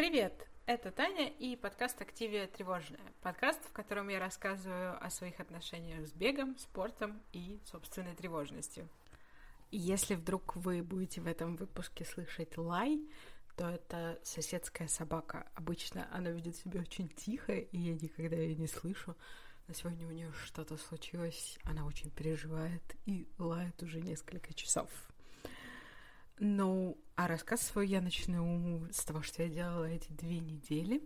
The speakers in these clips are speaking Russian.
Привет! Это Таня и подкаст «Активия тревожная». Подкаст, в котором я рассказываю о своих отношениях с бегом, спортом и собственной тревожностью. Если вдруг вы будете в этом выпуске слышать лай, то это соседская собака. Обычно она ведет себя очень тихо, и я никогда ее не слышу. Но сегодня у нее что-то случилось, она очень переживает и лает уже несколько часов. Ну, а рассказ свой я начну с того, что я делала эти две недели.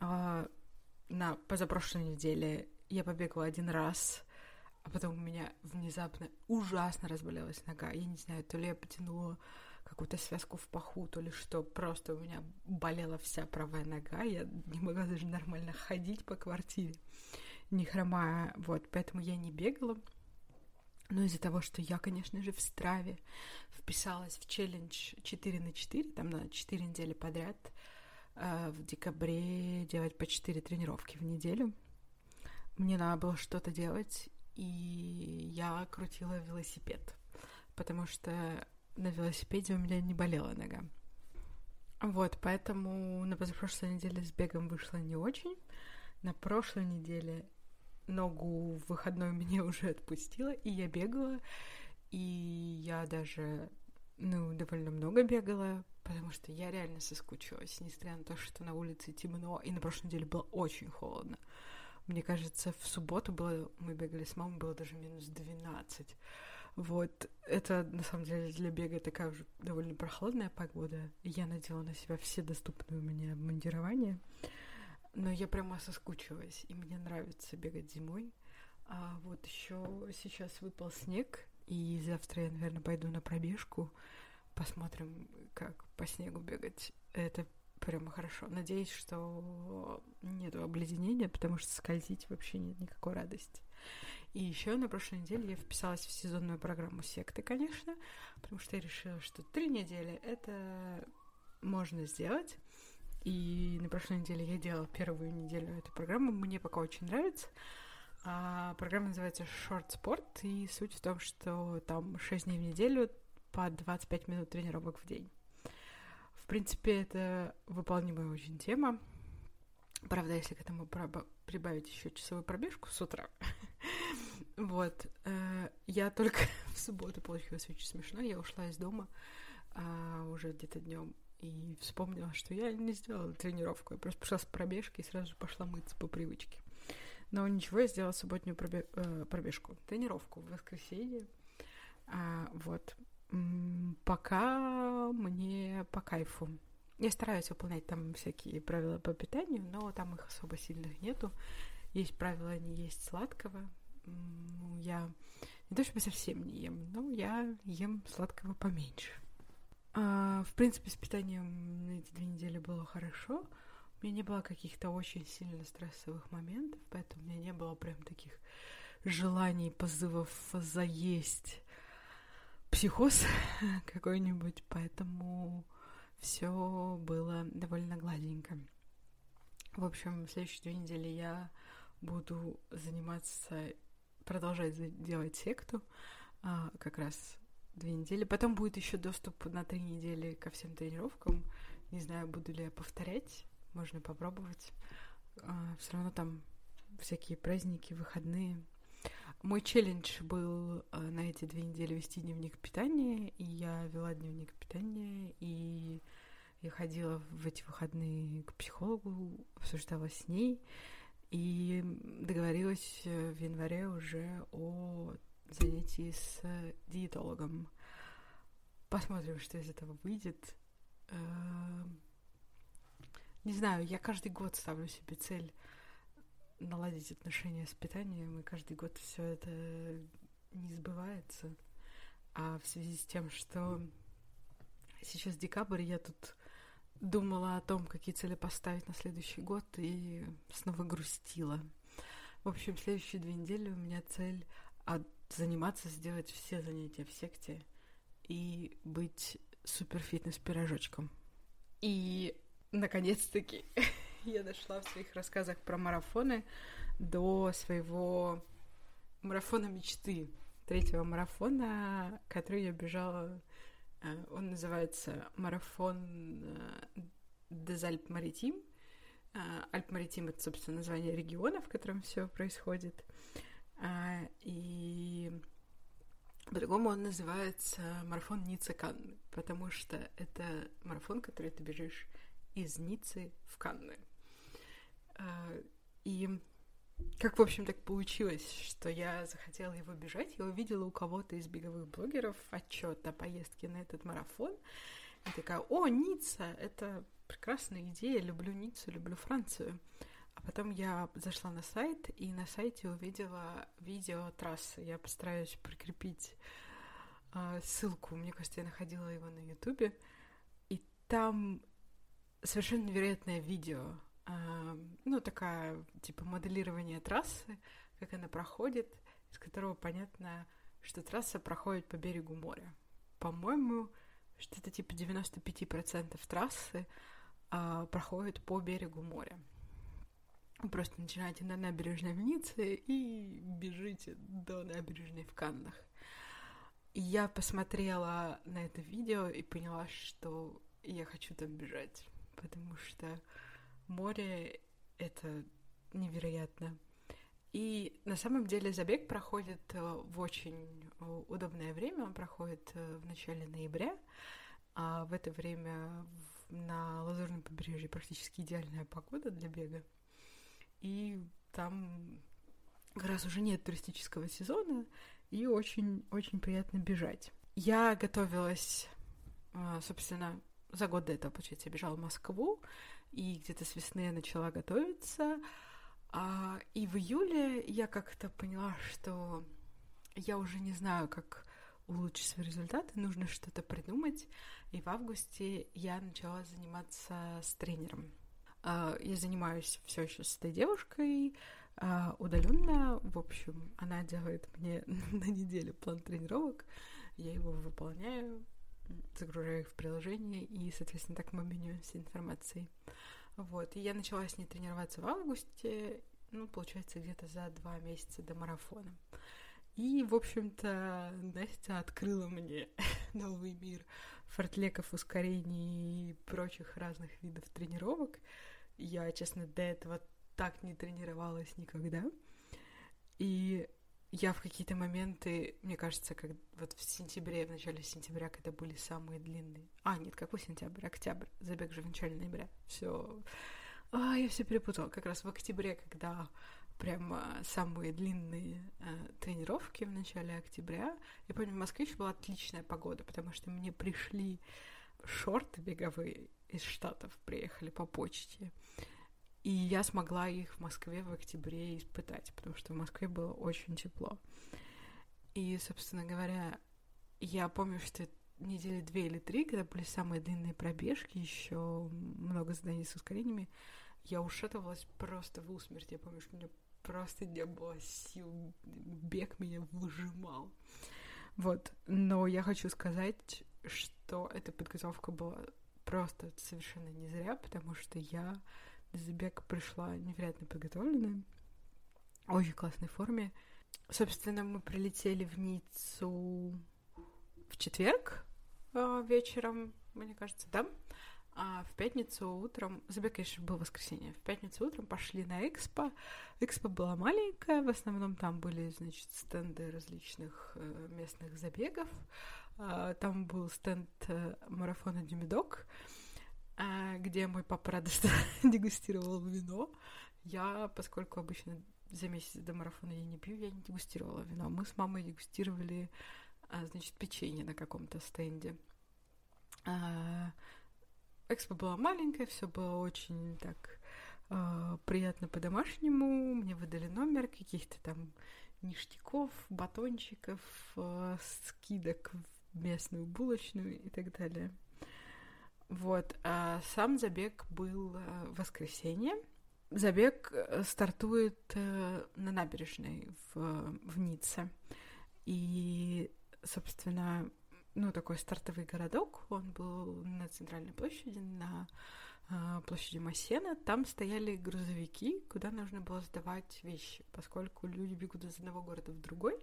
А, на позапрошлой неделе я побегала один раз, а потом у меня внезапно ужасно разболелась нога. Я не знаю, то ли я потянула какую-то связку в паху, то ли что. Просто у меня болела вся правая нога. Я не могла даже нормально ходить по квартире, не хромая. Вот, поэтому я не бегала. Но из-за того, что я, конечно же, в Страве вписалась в челлендж 4 на 4, там на 4 недели подряд, э, в декабре делать по 4 тренировки в неделю. Мне надо было что-то делать, и я крутила велосипед, потому что на велосипеде у меня не болела нога. Вот, поэтому на позапрошлой неделе с бегом вышло не очень. На прошлой неделе ногу в выходной меня уже отпустила, и я бегала, и я даже, ну, довольно много бегала, потому что я реально соскучилась, несмотря на то, что на улице темно, и на прошлой неделе было очень холодно. Мне кажется, в субботу было, мы бегали с мамой, было даже минус 12. Вот, это на самом деле для бега такая уже довольно прохладная погода. Я надела на себя все доступные у меня обмундирования. Но я прямо соскучилась, и мне нравится бегать зимой. А вот еще сейчас выпал снег, и завтра я, наверное, пойду на пробежку. Посмотрим, как по снегу бегать. Это прямо хорошо. Надеюсь, что нету обледенения, потому что скользить вообще нет никакой радости. И еще на прошлой неделе я вписалась в сезонную программу секты, конечно, потому что я решила, что три недели это можно сделать. И на прошлой неделе я делала первую неделю этой программы. Мне пока очень нравится. А, программа называется Short Sport, и суть в том, что там 6 дней в неделю по 25 минут тренировок в день. В принципе, это выполнимая очень тема. Правда, если к этому прибавить еще часовую пробежку с утра, вот, э, я только в субботу получилось очень смешно. Я ушла из дома а, уже где-то днем и вспомнила, что я не сделала тренировку. Я просто пошла с пробежки и сразу пошла мыться по привычке. Но ничего, я сделала субботнюю пробег, э, пробежку, тренировку в воскресенье. А, вот. Пока мне по кайфу. Я стараюсь выполнять там всякие правила по питанию, но там их особо сильных нету. Есть правила не есть сладкого. Я не то чтобы совсем не ем, но я ем сладкого поменьше. А, в принципе, с питанием на эти две недели было хорошо. У меня не было каких-то очень сильно стрессовых моментов, поэтому у меня не было прям таких желаний, позывов заесть психоз какой-нибудь, поэтому все было довольно гладенько. В общем, в следующие две недели я буду заниматься, продолжать делать секту, а, как раз две недели. Потом будет еще доступ на три недели ко всем тренировкам. Не знаю, буду ли я повторять. Можно попробовать. А, все равно там всякие праздники, выходные. Мой челлендж был а, на эти две недели вести дневник питания, и я вела дневник питания, и я ходила в эти выходные к психологу, обсуждала с ней, и договорилась в январе уже о занятий с диетологом. Посмотрим, что из этого выйдет. Эм, не знаю, я каждый год ставлю себе цель наладить отношения с питанием, и каждый год все это не сбывается. А в связи с тем, что сейчас декабрь, я тут думала о том, какие цели поставить на следующий год, и снова грустила. В общем, следующие две недели у меня цель от заниматься, сделать все занятия в секте и быть супер фитнес-пирожочком. И, наконец-таки, я дошла в своих рассказах про марафоны до своего марафона мечты, третьего марафона, который я бежала. Э, он называется марафон Дезальп Маритим. А, Альп Маритим — это, собственно, название региона, в котором все происходит. А, и по-другому он называется марафон Ницца Канны, потому что это марафон, который ты бежишь из Ниццы в Канны. А, и как, в общем, так получилось, что я захотела его бежать. Я увидела у кого-то из беговых блогеров отчет о поездке на этот марафон. И такая, о, Ницца, это прекрасная идея, люблю Ниццу, люблю Францию. А потом я зашла на сайт, и на сайте увидела видео трассы. Я постараюсь прикрепить э, ссылку. Мне кажется, я находила его на Ютубе. И там совершенно невероятное видео ну, такая, типа, моделирование трассы, как она проходит, из которого понятно, что трасса проходит по берегу моря. По-моему, что-то типа 95% трассы а, проходит по берегу моря. Просто начинаете на набережной в Ницце и бежите до набережной в Каннах. И я посмотрела на это видео и поняла, что я хочу там бежать, потому что море — это невероятно. И на самом деле забег проходит э, в очень э, удобное время. Он проходит э, в начале ноября. А в это время на Лазурном побережье практически идеальная погода для бега. И там как раз уже нет туристического сезона, и очень-очень приятно бежать. Я готовилась, собственно, за год до этого, получается, я бежала в Москву, и где-то с весны я начала готовиться. А, и в июле я как-то поняла, что я уже не знаю, как улучшить свои результаты, нужно что-то придумать. И в августе я начала заниматься с тренером. А, я занимаюсь все еще с этой девушкой а, удаленно. В общем, она делает мне на неделю план тренировок. Я его выполняю, загружаю их в приложение, и, соответственно, так мы обмениваемся информацией. Вот, и я начала с ней тренироваться в августе, ну, получается, где-то за два месяца до марафона. И, в общем-то, Настя открыла мне новый мир фортлеков, ускорений и прочих разных видов тренировок. Я, честно, до этого так не тренировалась никогда. И я в какие-то моменты, мне кажется, как вот в сентябре, в начале сентября, когда были самые длинные. А, нет, какой сентябрь? Октябрь. Забег же в начале ноября. Все. А, я все перепутала. Как раз в октябре, когда прям самые длинные э, тренировки в начале октября. Я помню, в Москве еще была отличная погода, потому что мне пришли шорты беговые из Штатов, приехали по почте. И я смогла их в Москве в октябре испытать, потому что в Москве было очень тепло. И, собственно говоря, я помню, что недели две или три, когда были самые длинные пробежки, еще много заданий с ускорениями, я ушатывалась просто в усмерть. Я помню, что у меня просто не было сил, бег меня выжимал. Вот, но я хочу сказать, что эта подготовка была просто совершенно не зря, потому что я забег пришла невероятно подготовленная, в очень классной форме. Собственно, мы прилетели в Ниццу в четверг э, вечером, мне кажется, да. А в пятницу утром, забег, конечно, был воскресенье, в пятницу утром пошли на экспо. Экспо была маленькая, в основном там были, значит, стенды различных э, местных забегов. Э, там был стенд э, марафона Дюмидок. А, где мой папа радостно дегустировал вино. Я, поскольку обычно за месяц до марафона я не пью, я не дегустировала вино. Мы с мамой дегустировали, а, значит, печенье на каком-то стенде. А, экспо была маленькая, все было очень так приятно по-домашнему. Мне выдали номер каких-то там ништяков, батончиков, скидок местную булочную и так далее. Вот, а сам забег был э, в воскресенье. Забег э, стартует э, на набережной в, в Ницце. И, собственно, ну, такой стартовый городок, он был на центральной площади, на площади Массена. Там стояли грузовики, куда нужно было сдавать вещи, поскольку люди бегут из одного города в другой.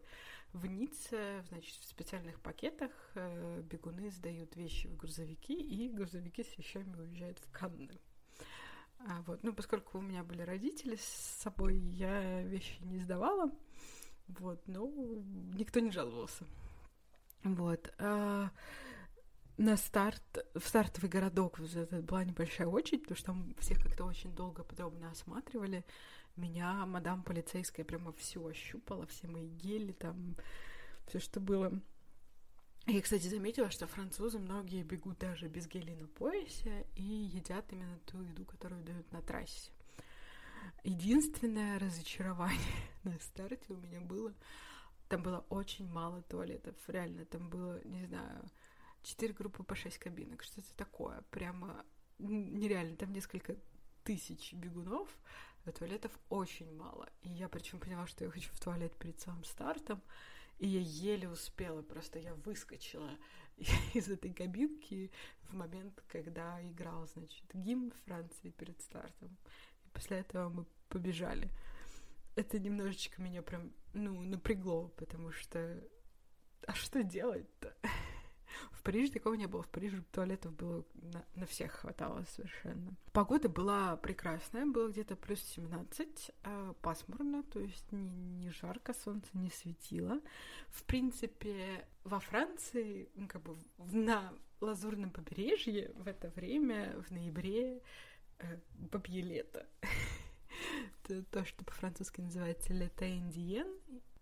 В Ницце, значит, в специальных пакетах э, бегуны сдают вещи в грузовики, и грузовики с вещами уезжают в Канны. А, вот, ну, поскольку у меня были родители с собой, я вещи не сдавала, вот, но никто не жаловался. Вот. На старт, в стартовый городок была небольшая очередь, потому что там всех как-то очень долго подробно осматривали. Меня мадам полицейская прямо всю ощупала, все мои гели, там, все, что было. Я, кстати, заметила, что французы многие бегут даже без гелей на поясе и едят именно ту еду, которую дают на трассе. Единственное разочарование на старте у меня было, там было очень мало туалетов, реально, там было, не знаю, четыре группы по шесть кабинок, что-то такое, прямо нереально, там несколько тысяч бегунов, а туалетов очень мало. И я причем поняла, что я хочу в туалет перед самым стартом, и я еле успела, просто я выскочила из этой кабинки в момент, когда играл, значит, гимн Франции перед стартом. И после этого мы побежали. Это немножечко меня прям, ну, напрягло, потому что... А что делать-то? В Париже такого не было. В Париже туалетов было на, на всех хватало совершенно. Погода была прекрасная, было где-то плюс 17, э, пасмурно, то есть не, не жарко, солнце не светило. В принципе, во Франции, ну, как бы на Лазурном побережье в это время, в ноябре, э, бабье лето. То, что по-французски называется лето индиен,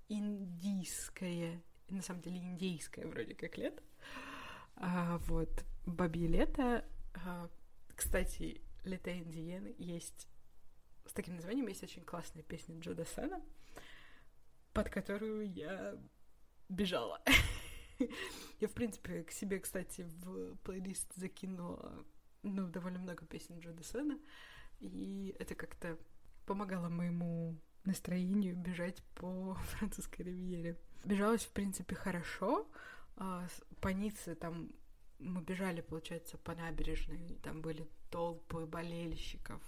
индийское, на самом деле индейское вроде как лето. А, вот, «Бабье лето». А, кстати, «Лето Индиен» есть... С таким названием есть очень классная песня Джо Дассена, под которую я бежала. я, в принципе, к себе, кстати, в плейлист закинула ну, довольно много песен Джо Дассена, и это как-то помогало моему настроению бежать по французской ривьере. Бежалось, в принципе, хорошо, а, по Ницце там мы бежали, получается, по набережной, там были толпы болельщиков.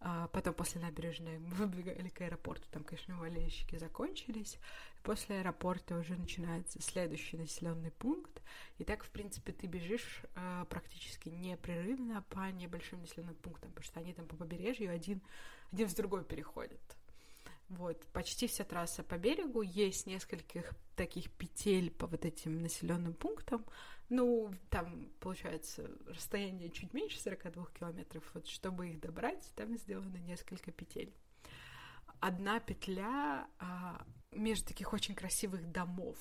А потом после набережной мы выбегали к аэропорту, там, конечно, болельщики закончились. После аэропорта уже начинается следующий населенный пункт. И так, в принципе, ты бежишь э, практически непрерывно по небольшим населенным пунктам, потому что они там по побережью один, один в другой переходят. Вот, почти вся трасса по берегу, есть нескольких таких петель по вот этим населенным пунктам. Ну, там, получается, расстояние чуть меньше 42 километров. Вот, чтобы их добрать, там сделано несколько петель. Одна петля а, между таких очень красивых домов.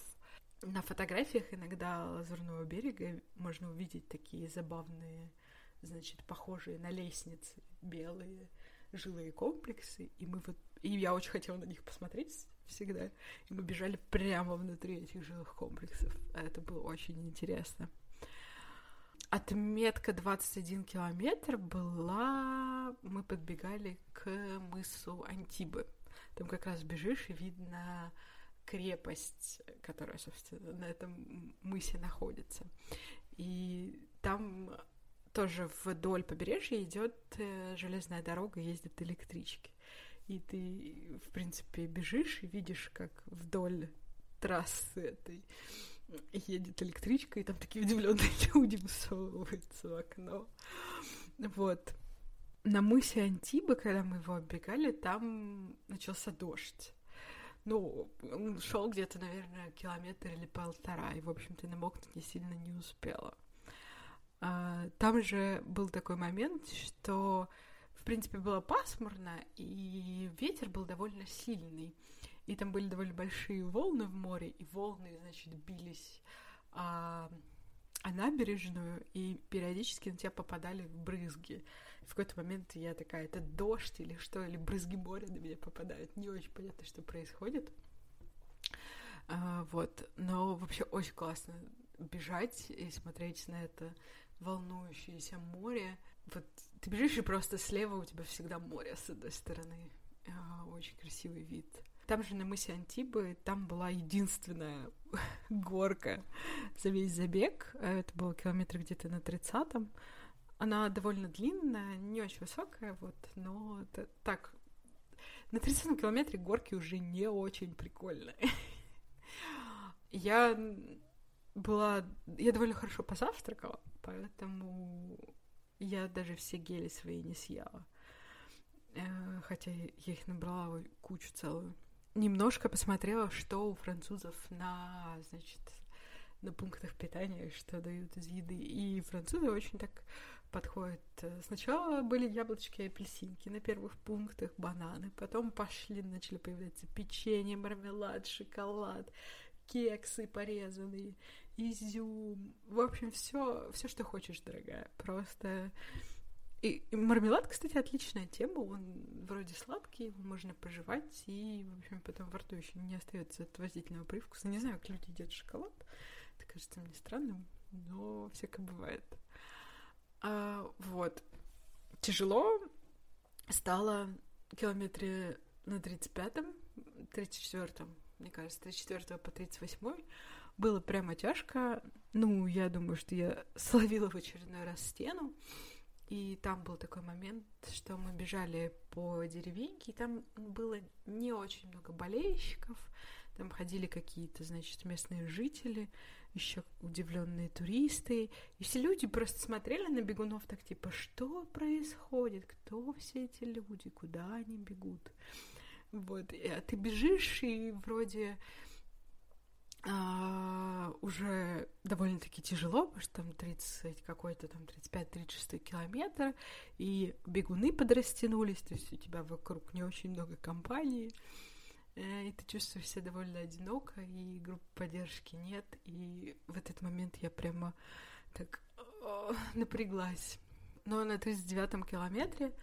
На фотографиях иногда Лазурного берега можно увидеть такие забавные, значит, похожие на лестницы белые жилые комплексы, и мы вот и я очень хотела на них посмотреть всегда. И мы бежали прямо внутри этих жилых комплексов. Это было очень интересно. Отметка 21 километр была... Мы подбегали к мысу Антибы. Там как раз бежишь, и видно крепость, которая, собственно, на этом мысе находится. И там тоже вдоль побережья идет э, железная дорога, ездят электрички и ты, в принципе, бежишь и видишь, как вдоль трассы этой едет электричка, и там такие удивленные люди высовываются в окно. Вот. На мысе Антибы, когда мы его оббегали, там начался дождь. Ну, он шел где-то, наверное, километр или полтора, и, в общем-то, намокнуть не сильно не успела. А, там же был такой момент, что принципе, было пасмурно, и ветер был довольно сильный. И там были довольно большие волны в море, и волны, значит, бились а, а набережную, и периодически на тебя попадали брызги. В какой-то момент я такая, это дождь или что, или брызги моря на меня попадают. Не очень понятно, что происходит. А, вот, но вообще очень классно бежать и смотреть на это волнующееся море. Вот ты бежишь, и просто слева у тебя всегда море с одной стороны. А, очень красивый вид. Там же на мысе Антибы, там была единственная горка за весь забег. Это было километр где-то на тридцатом. Она довольно длинная, не очень высокая, вот, но это так... На 30 километре горки уже не очень прикольные. я была... Я довольно хорошо позавтракала, поэтому я даже все гели свои не съела. Э, хотя я их набрала кучу целую. Немножко посмотрела, что у французов на, значит, на пунктах питания, что дают из еды. И французы очень так подходят. Сначала были яблочки и апельсинки на первых пунктах, бананы. Потом пошли, начали появляться печенье, мармелад, шоколад, кексы порезанные, изюм. В общем, все, все, что хочешь, дорогая. Просто и, и мармелад, кстати, отличная тема. Он вроде сладкий, его можно пожевать, и, в общем, потом во рту еще не остается отвратительного привкуса. Не знаю, как люди едят шоколад. Это кажется мне странным, но всякое бывает. А, вот. Тяжело стало километре на 35-м, 34-м, мне кажется, 34 по 38 было прямо тяжко. Ну, я думаю, что я словила в очередной раз стену. И там был такой момент, что мы бежали по деревеньке, и там было не очень много болельщиков, там ходили какие-то, значит, местные жители, еще удивленные туристы, и все люди просто смотрели на бегунов так типа, что происходит, кто все эти люди, куда они бегут. Вот, а ты бежишь, и вроде а, уже довольно-таки тяжело, потому что там 30 какой-то там 35-36 километр, и бегуны подрастянулись, то есть у тебя вокруг не очень много компаний, э, и ты чувствуешь себя довольно одиноко, и группы поддержки нет, и в этот момент я прямо так напряглась. Но на 39-м километре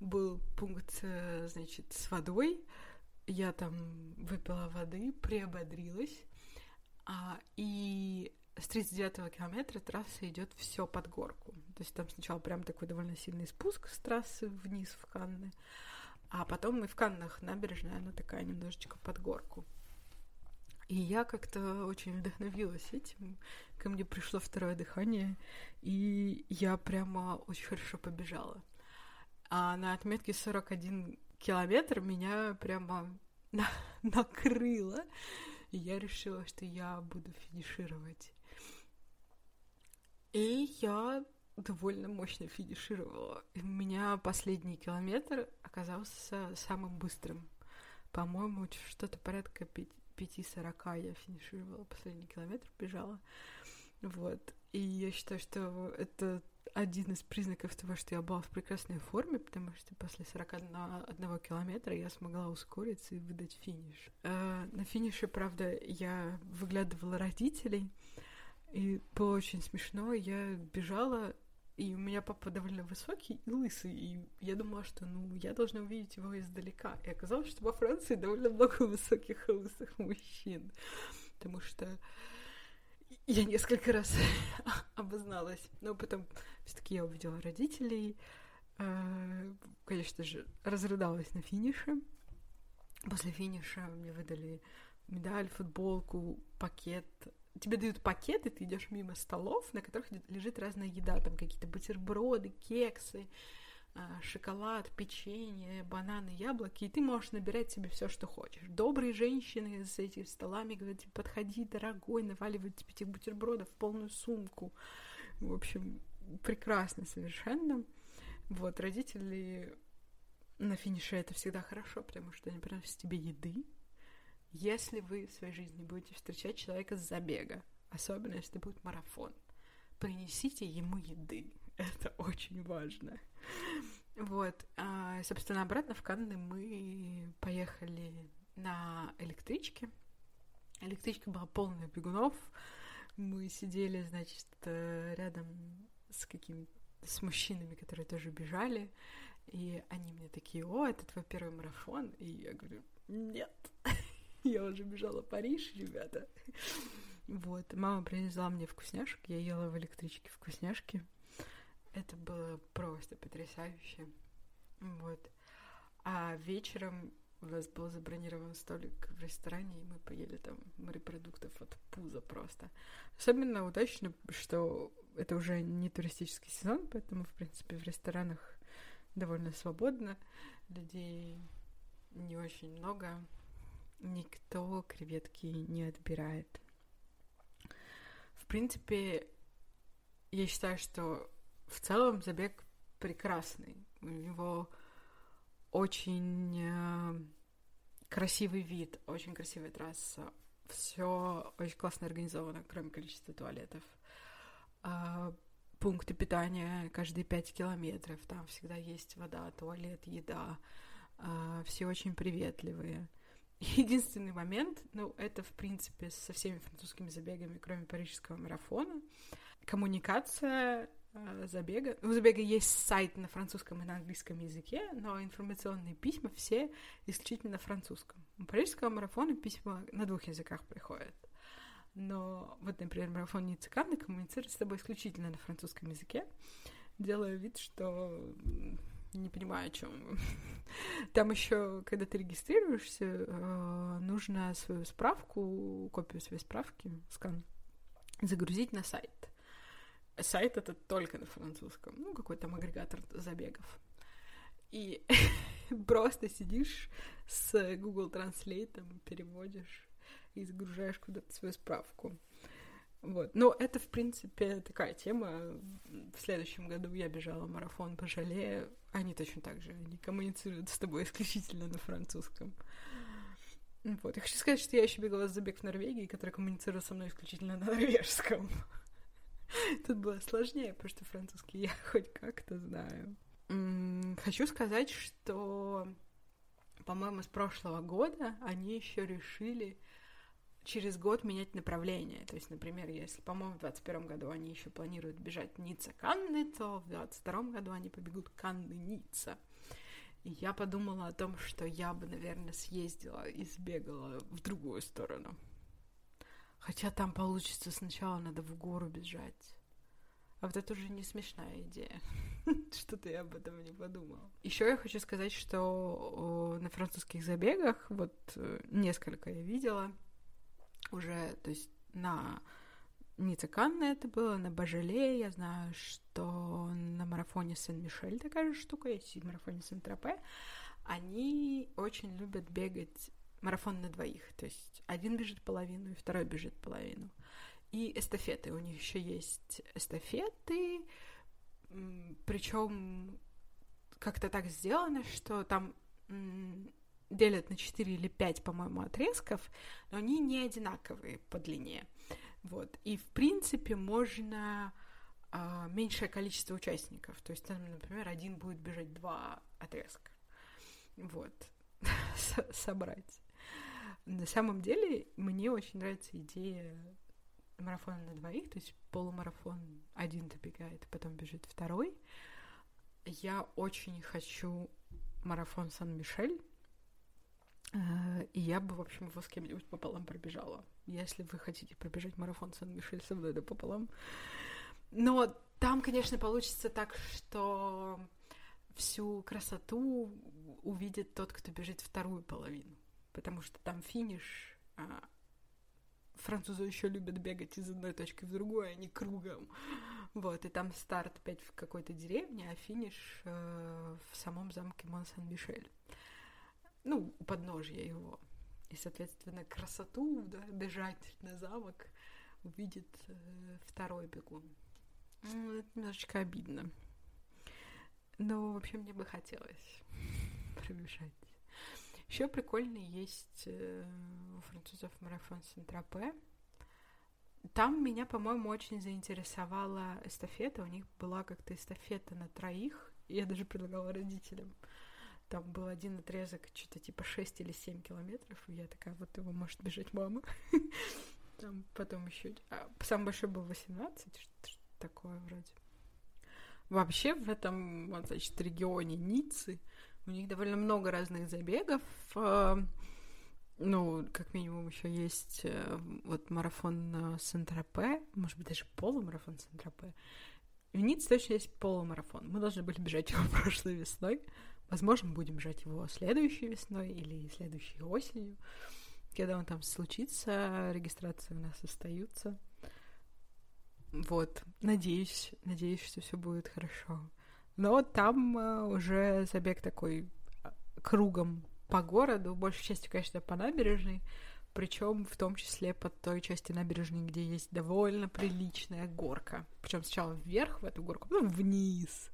был пункт, э, значит, с водой, я там выпила воды, приободрилась, а, и с 39-го километра трасса идет все под горку. То есть там сначала прям такой довольно сильный спуск с трассы вниз в Канны, а потом и в Каннах набережная, она такая немножечко под горку. И я как-то очень вдохновилась этим. Ко мне пришло второе дыхание, и я прямо очень хорошо побежала. А на отметке 41 километр меня прямо на накрыло. И я решила, что я буду финишировать. И я довольно мощно финишировала. И у меня последний километр оказался самым быстрым. По-моему, что-то порядка 5-40 я финишировала последний километр, бежала. Вот. И я считаю, что это один из признаков того, что я была в прекрасной форме, потому что после 41 километра я смогла ускориться и выдать финиш. Э, на финише, правда, я выглядывала родителей, и было очень смешно. Я бежала, и у меня папа довольно высокий и лысый, и я думала, что, ну, я должна увидеть его издалека. И оказалось, что во Франции довольно много высоких и лысых мужчин, потому что я несколько раз обозналась. Но потом все-таки я увидела родителей. Э, конечно же, разрыдалась на финише. После финиша мне выдали медаль, футболку, пакет. Тебе дают пакет, и ты идешь мимо столов, на которых лежит разная еда, там какие-то бутерброды, кексы, шоколад, печенье, бананы, яблоки, и ты можешь набирать себе все, что хочешь. Добрые женщины с этими столами говорят, типа, подходи, дорогой, наваливают тебе этих бутербродов в полную сумку. В общем, прекрасно совершенно. Вот, родители на финише это всегда хорошо, потому что они приносят тебе еды. Если вы в своей жизни будете встречать человека с забега, особенно если будет марафон, принесите ему еды. Это очень важно. Вот. А, собственно, обратно в Канны мы поехали на электричке. Электричка была полная бегунов. Мы сидели, значит, э, рядом с какими с мужчинами, которые тоже бежали. И они мне такие, о, это твой первый марафон. И я говорю, нет, я уже бежала в Париж, ребята. Вот, мама принесла мне вкусняшек, я ела в электричке вкусняшки. Это было просто потрясающе. Вот. А вечером у нас был забронирован столик в ресторане, и мы поели там морепродуктов от пуза просто. Особенно удачно, что это уже не туристический сезон, поэтому, в принципе, в ресторанах довольно свободно. Людей не очень много. Никто креветки не отбирает. В принципе, я считаю, что в целом забег прекрасный. У него очень э, красивый вид, очень красивая трасса. Все очень классно организовано, кроме количества туалетов. А, пункты питания каждые пять километров. Там всегда есть вода, туалет, еда. А, все очень приветливые. Единственный момент, ну, это, в принципе, со всеми французскими забегами, кроме парижского марафона, коммуникация забега. У забега есть сайт на французском и на английском языке, но информационные письма все исключительно на французском. У парижского марафона письма на двух языках приходят. Но вот, например, марафон Ниццеканны коммуницирует с тобой исключительно на французском языке, делая вид, что не понимаю, о чем. Там еще, когда ты регистрируешься, э, нужно свою справку, копию своей справки, скан, загрузить на сайт. Сайт это только на французском, ну, какой там агрегатор забегов. И просто сидишь с Google Translate, переводишь и загружаешь куда-то свою справку. Вот. Но это, в принципе, такая тема. В следующем году я бежала марафон пожалею. Они точно так же, они коммуницируют с тобой исключительно на французском. Вот. Я хочу сказать, что я еще бегала забег в Норвегии, который коммуницировал со мной исключительно на норвежском. Тут было сложнее, потому что французский я хоть как-то знаю. Хочу сказать, что, по-моему, с прошлого года они еще решили через год менять направление. То есть, например, если, по-моему, в 2021 году они еще планируют бежать Ницца-Канны, то в 2022 году они побегут Канны-Ницца. И я подумала о том, что я бы, наверное, съездила и сбегала в другую сторону. Хотя там получится сначала надо в гору бежать. А вот это уже не смешная идея. Что-то я об этом не подумала. Еще я хочу сказать, что на французских забегах, вот э, несколько я видела, уже, то есть на Ницца Канна это было, на Бажеле, я знаю, что на марафоне Сен-Мишель такая же штука есть, и марафоне Сен-Тропе, они очень любят бегать марафон на двоих, то есть один бежит половину, и второй бежит половину. И эстафеты, у них еще есть эстафеты, причем как-то так сделано, что там делят на 4 или 5, по-моему, отрезков, но они не одинаковые по длине. Вот. И, в принципе, можно а, меньшее количество участников. То есть, там, например, один будет бежать два отрезка. Вот. Собрать. На самом деле, мне очень нравится идея марафона на двоих, то есть полумарафон один добегает, потом бежит второй. Я очень хочу марафон Сан-Мишель, Э, и я бы, в общем, его с кем-нибудь пополам пробежала. Если вы хотите пробежать марафон Сан-Мишель со мной, да пополам. Но там, конечно, получится так, что всю красоту увидит тот, кто бежит вторую половину. Потому что там финиш. А французы еще любят бегать из одной точки в другую, а не кругом. Вот, и там старт опять в какой-то деревне, а финиш э, в самом замке Мон-Сан-Мишель ну, у подножья его. И, соответственно, красоту, да, бежать на замок увидит э, второй бегун. Ну, это немножечко обидно. Но, в общем, мне бы хотелось пробежать. Еще прикольно есть э, у французов марафон Сент-Тропе. Там меня, по-моему, очень заинтересовала эстафета. У них была как-то эстафета на троих. Я даже предлагала родителям. Там был один отрезок, что-то типа 6 или 7 километров, и я такая, вот его может бежать мама. Там потом еще... А, самый большой был 18, что-то такое вроде. Вообще в этом, значит, регионе Ниццы у них довольно много разных забегов. А, ну, как минимум, еще есть э, вот марафон Сент-Тропе, может быть, даже полумарафон Сент-Тропе. В Ницце точно есть полумарафон. Мы должны были бежать его прошлой весной. Возможно, будем жать его следующей весной или следующей осенью. Когда он там случится, регистрации у нас остаются. Вот, надеюсь, надеюсь, что все будет хорошо. Но там uh, уже забег такой а, кругом по городу, большей частью, конечно, по набережной, причем в том числе под той части набережной, где есть довольно приличная горка. Причем сначала вверх в эту горку, потом вниз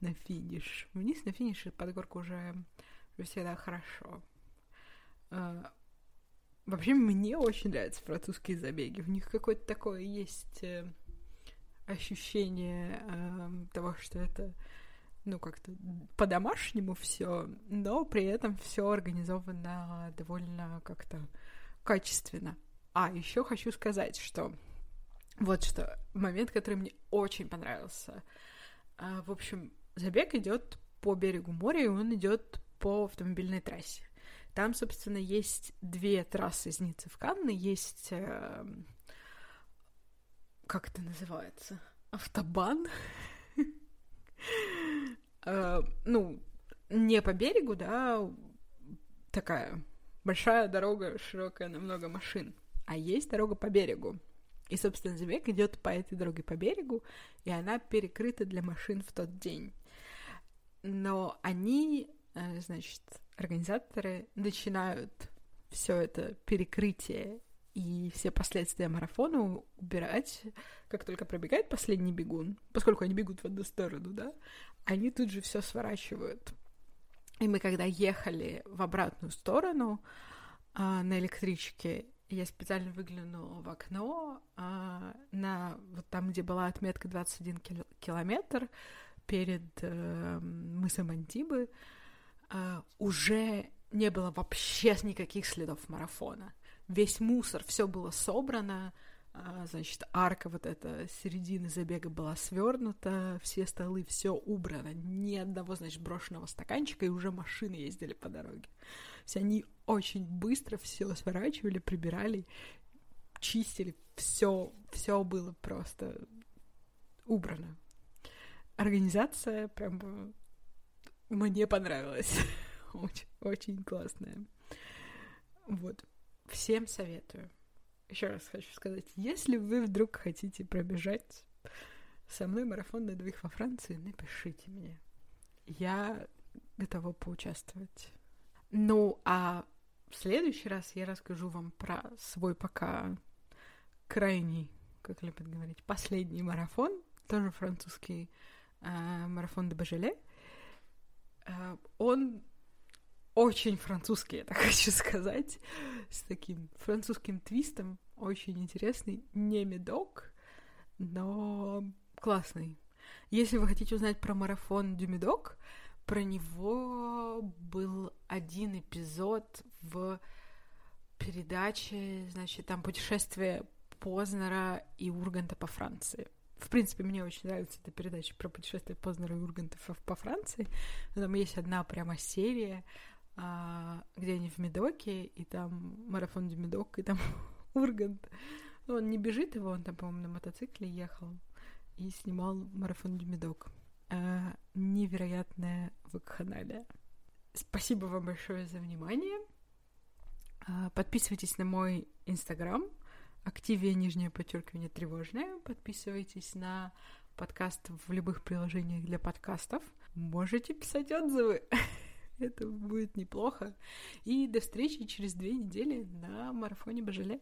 на финиш. Вниз на финиш и под горку уже, всегда хорошо. А, вообще, мне очень нравятся французские забеги. В них какое-то такое есть э, ощущение э, того, что это ну, как-то по-домашнему все, но при этом все организовано довольно как-то качественно. А, еще хочу сказать, что вот что момент, который мне очень понравился. А, в общем, забег идет по берегу моря, и он идет по автомобильной трассе. Там, собственно, есть две трассы из Ниццы в Канны. Есть... Э, как это называется? Автобан. Э, ну, не по берегу, да, такая большая дорога, широкая на много машин, а есть дорога по берегу. И, собственно, забег идет по этой дороге по берегу, и она перекрыта для машин в тот день. Но они, э, значит, организаторы начинают все это перекрытие и все последствия марафона убирать, как только пробегает последний бегун, поскольку они бегут в одну сторону, да, они тут же все сворачивают. И мы когда ехали в обратную сторону а, на электричке, я специально выглянула в окно а, на вот там, где была отметка 21 кил- километр перед э, мысом Антибы, э, уже не было вообще никаких следов марафона весь мусор, все было собрано, а, значит, арка вот эта середины забега была свернута, все столы, все убрано, ни одного, значит, брошенного стаканчика, и уже машины ездили по дороге. Все они очень быстро все сворачивали, прибирали, чистили, все, все было просто убрано. Организация прям мне понравилась. очень, очень классная. Вот. Всем советую. Еще раз хочу сказать, если вы вдруг хотите пробежать со мной марафон на двоих во Франции, напишите мне. Я готова поучаствовать. Ну, а в следующий раз я расскажу вам про свой пока крайний, как любят говорить, последний марафон, тоже французский э, марафон де Бажеле. Э, он очень французский, я так хочу сказать, с таким французским твистом, очень интересный, не медок, но классный. Если вы хотите узнать про марафон Дюмедок, про него был один эпизод в передаче, значит, там путешествие Познера и Урганта по Франции. В принципе, мне очень нравится эта передача про путешествие Познера и Урганта по Франции. Там есть одна прямо серия где они в Медоке, и там марафон в Медок, и там Ургант. Ну, он не бежит его, он там, по-моему, на мотоцикле ехал и снимал марафон Медок. А, невероятная вакханалия. Спасибо вам большое за внимание. А, подписывайтесь на мой инстаграм, активия нижнее подчеркивание тревожное. Подписывайтесь на подкаст в любых приложениях для подкастов. Можете писать отзывы. Это будет неплохо. И до встречи через две недели на марафоне Бажеле.